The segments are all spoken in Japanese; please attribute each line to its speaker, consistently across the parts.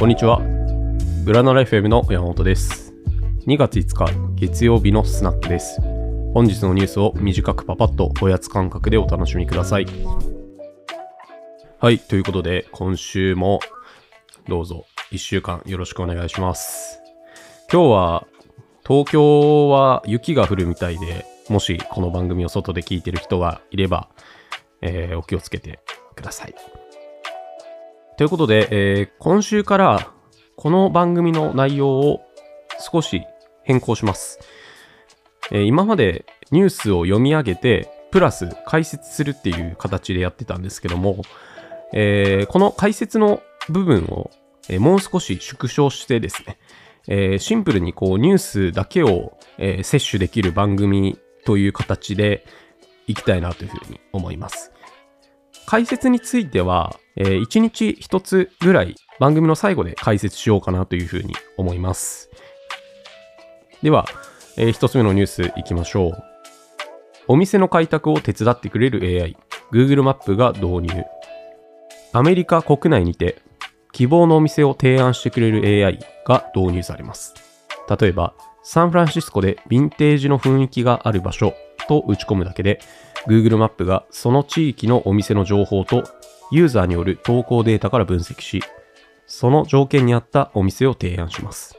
Speaker 1: こんにちは。グラナラ FM の山本です。2月5日月曜日のスナックです。本日のニュースを短くパパッとおやつ感覚でお楽しみください。はい、ということで今週もどうぞ1週間よろしくお願いします。今日は東京は雪が降るみたいで、もしこの番組を外で聞いてる人がいれば、えーお気をつけてください。ということで、えー今週からこの番組の内容を少し変更します。えー今までニュースを読み上げて、プラス解説するっていう形でやってたんですけども、えーこの解説の部分を、えもう少し縮小してですね、えシンプルにこうニュースだけを、え摂取できる番組という形でいきたいなというふうに思います。解説については、え1日1つぐらい番組の最後で解説しようかなというふうに思います。では、え1つ目のニュースいきましょう。お店の開拓を手伝ってくれる AI、Google マップが導入。アメリカ国内にて希望のお店を提案してくれる AI が導入されます。例えば、サンフランシスコでヴィンテージの雰囲気がある場所と打ち込むだけで、Google マップがその地域のお店の情報とユーザーによる投稿データから分析し、その条件に合ったお店を提案します。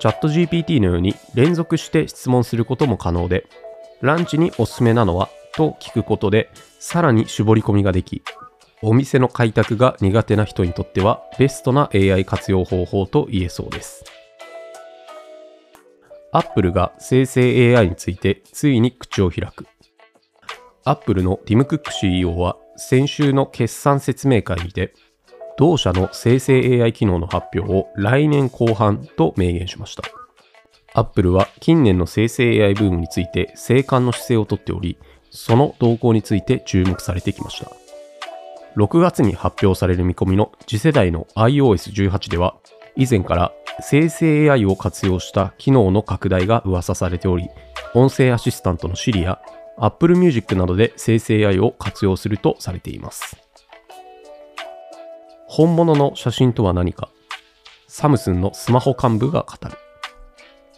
Speaker 1: チャット GPT のように連続して質問することも可能で、ランチにおすすめなのはと聞くことで、さらに絞り込みができ、お店の開拓が苦手な人にとってはベストな AI 活用方法と言えそうです。Apple が生成 AI についてついに口を開く。Apple のティム・クック CEO は先週の決算説明会にて、同社の生成 AI 機能の発表を来年後半と明言しました。Apple は近年の生成 AI ブームについて静観の姿勢をとっており、その動向について注目されてきました。6月に発表される見込みの次世代の iOS18 では、以前から生成 AI を活用した機能の拡大が噂されており、音声アシスタントの Siri や Apple Music などで生成 AI を活用するとされています。本物の写真とは何かサムスンのスマホ幹部が語る。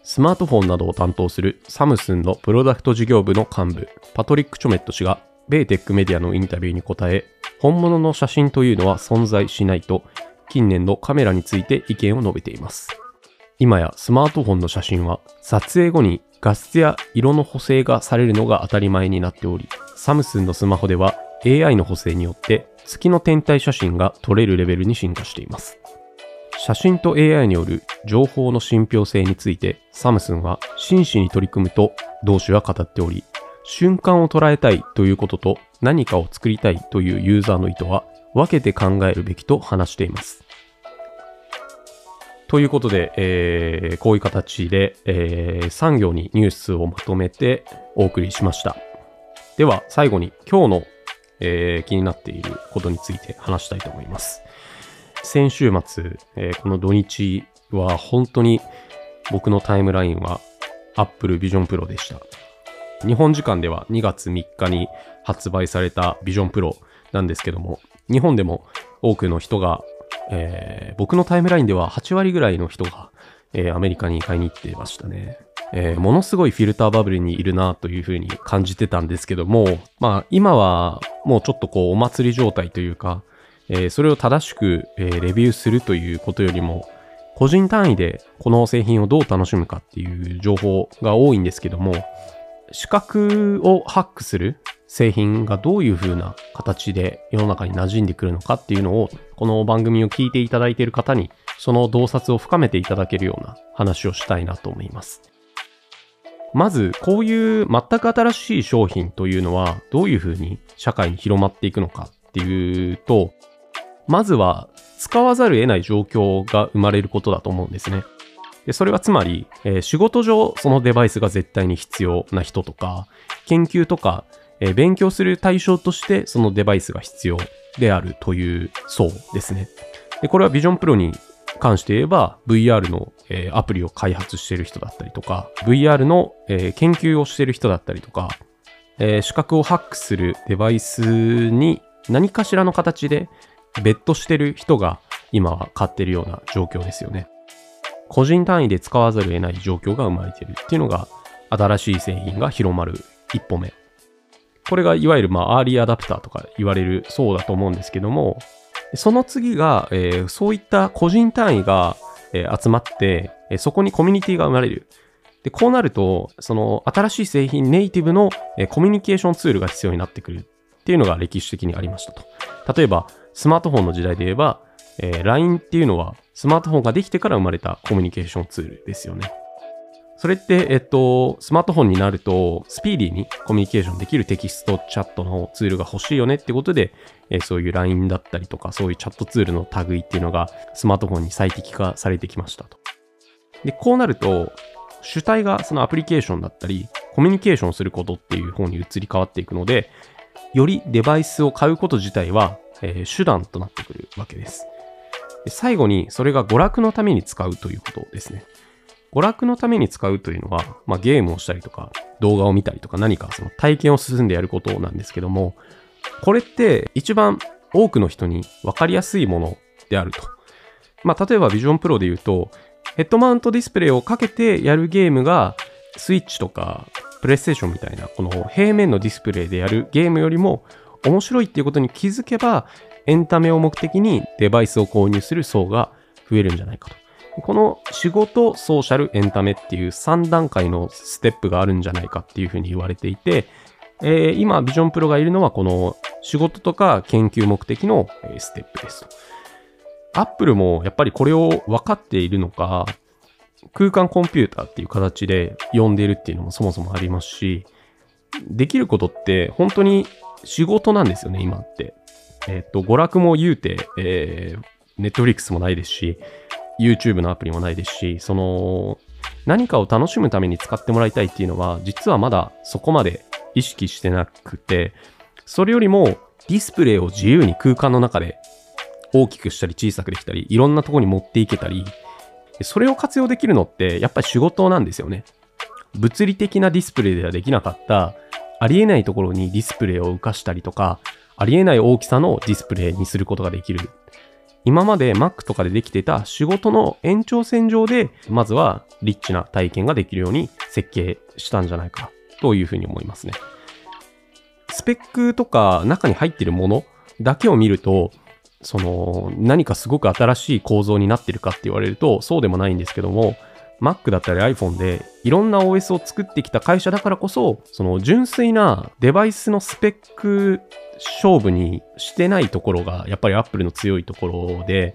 Speaker 1: スマートフォンなどを担当するサムスンのプロダクト事業部の幹部、パトリック・チョメット氏が、米テックメディアのインタビューに答え、本物の写真というのは存在しないと、近年のカメラについて意見を述べています。今やスマートフォンの写真は、撮影後に画質や色の補正がされるのが当たり前になっており、サムスンのスマホでは AI の補正によって月の天体写真が撮れるレベルに進化しています。写真と AI による情報の信憑性についてサムスンは真摯に取り組むと同種は語っており、瞬間を捉えたいということと何かを作りたいというユーザーの意図は分けて考えるべきと話しています。ということで、えーこういう形で、え3行にニュースをまとめてお送りしました。では最後に今日の、えー気になっていることについて話したいと思います。先週末、えーこの土日は本当に僕のタイムラインは Apple Vision Pro でした。日本時間では2月3日に発売された Vision Pro なんですけども、日本でも多くの人が、えー僕のタイムラインでは8割ぐらいの人が、えーアメリカに買いに行ってましたね。えーものすごいフィルターバブルにいるなというふうに感じてたんですけども、まあ今はもうちょっとこうお祭り状態というか、えーそれを正しく、えーレビューするということよりも、個人単位でこの製品をどう楽しむかっていう情報が多いんですけども、視覚をハックする製品がどういう風な形で世の中に馴染んでくるのかっていうのを、この番組を聞いていただいている方に、その洞察を深めていただけるような話をしたいなと思います。まず、こういう全く新しい商品というのは、どういう風に社会に広まっていくのかっていうと、まずは使わざるを得ない状況が生まれることだと思うんですね。でそれはつまり、えー仕事上そのデバイスが絶対に必要な人とか、研究とか、えー勉強する対象としてそのデバイスが必要であるという層ですね。で、これは Vision Pro に関して言えば VR の、えーアプリを開発している人だったりとか、VR の、えー研究をしている人だったりとか、えー視覚をハックするデバイスに何かしらの形で別途してる人が、今は買ってるような状況ですよね。個人単位で使わざるを得ない状況が生まれているっていうのが、新しい製品が広まる一歩目。これがいわゆるまあアーリーアダプターとか言われるそうだと思うんですけども、その次が、えー、そういった個人単位が、えー、集まって、えー、そこにコミュニティが生まれる。で、こうなると、その新しい製品ネイティブの、えー、コミュニケーションツールが必要になってくるっていうのが歴史的にありましたと。例えば、スマートフォンの時代で言えば、えー、LINE っていうのはスマートフォンができてから生まれたコミュニケーションツールですよね。それって、えっと、スマートフォンになると、スピーディーにコミュニケーションできるテキストチャットのツールが欲しいよねってことで、えー、そういう LINE だったりとか、そういうチャットツールの類っていうのがスマートフォンに最適化されてきましたと。で、こうなると、主体がそのアプリケーションだったり、コミュニケーションすることっていう方に移り変わっていくので、よりデバイスを買うこと自体は、えー、手段となってくるわけです。最後に、それが娯楽のために使うということですね。娯楽のために使うというのは、まあ、ゲームをしたりとか、動画を見たりとか、何かその体験を進んでやることなんですけども、これって一番多くの人に分かりやすいものであると。まあ、例えば Vision Pro で言うと、ヘッドマウントディスプレイをかけてやるゲームが、スイッチとか、プレイステーションみたいな、この平面のディスプレイでやるゲームよりも面白いっていうことに気づけば、エンタメを目的にデバイスを購入する層が増えるんじゃないかと。この仕事、ソーシャル、エンタメっていう3段階のステップがあるんじゃないかっていうふうに言われていて、えー、今、ビジョンプロがいるのはこの仕事とか研究目的のステップですと。アップルもやっぱりこれを分かっているのか、空間コンピューターっていう形で呼んでいるっていうのもそもそもありますし、できることって本当に仕事なんですよね、今って。えっ、と、娯楽も言うて、えー、Netflix もないですし、YouTube のアプリもないですし、その、何かを楽しむために使ってもらいたいっていうのは、実はまだそこまで意識してなくて、それよりもディスプレイを自由に空間の中で大きくしたり小さくできたり、いろんなとこに持っていけたり、それを活用できるのって、やっぱり仕事なんですよね。物理的なディスプレイではできなかった、ありえないところにディスプレイを浮かしたりとか、ありえない大きさのディスプレイにすることができる。今まで Mac とかでできてた仕事の延長線上で、まずはリッチな体験ができるように設計したんじゃないかというふうに思いますね。スペックとか中に入ってるものだけを見ると、その何かすごく新しい構造になってるかって言われるとそうでもないんですけども Mac だったり iPhone でいろんな OS を作ってきた会社だからこそその純粋なデバイスのスペック勝負にしてないところがやっぱり Apple の強いところで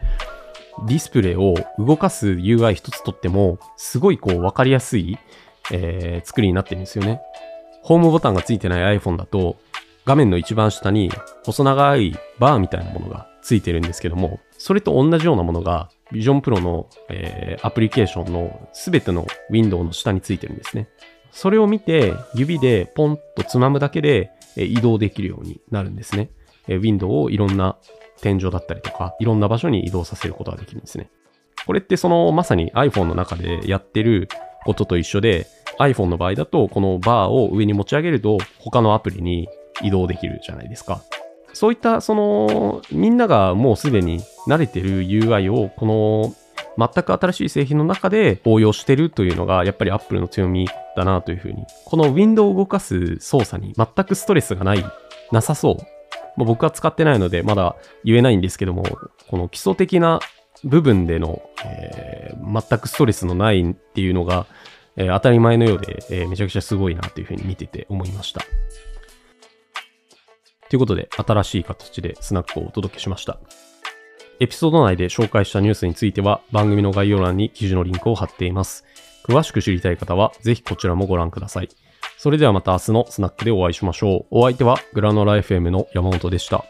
Speaker 1: ディスプレイを動かす UI 一つとってもすごいこう分かりやすい、えー、作りになってるんですよね。ホームボタンがついてない iPhone だと画面の一番下に細長いバーみたいなものがついてるんですけども、それと同じようなものが Vision Pro の、えー、アプリケーションのすべてのウィンドウの下についてるんですね。それを見て、指でポンとつまむだけで、えー、移動できるようになるんですね。えー、ウィンドウをいろんな天井だったりとか、いろんな場所に移動させることができるんですね。これってそのまさに iPhone の中でやってることと一緒で、iPhone の場合だと、このバーを上に持ち上げると、他のアプリに移動できるじゃないですか。そういった、その、みんながもうすでに慣れてる UI を、この、全く新しい製品の中で応用してるというのが、やっぱり Apple の強みだなというふうに。このウィンドウを動かす操作に全くストレスがない、なさそう。もう僕は使ってないので、まだ言えないんですけども、この基礎的な部分での、えー、全くストレスのないっていうのが、えー、当たり前のようで、えー、めちゃくちゃすごいなというふうに見てて思いました。ということで、新しい形でスナックをお届けしました。エピソード内で紹介したニュースについては、番組の概要欄に記事のリンクを貼っています。詳しく知りたい方は、ぜひこちらもご覧ください。それではまた明日のスナックでお会いしましょう。お相手はグラノラ FM の山本でした。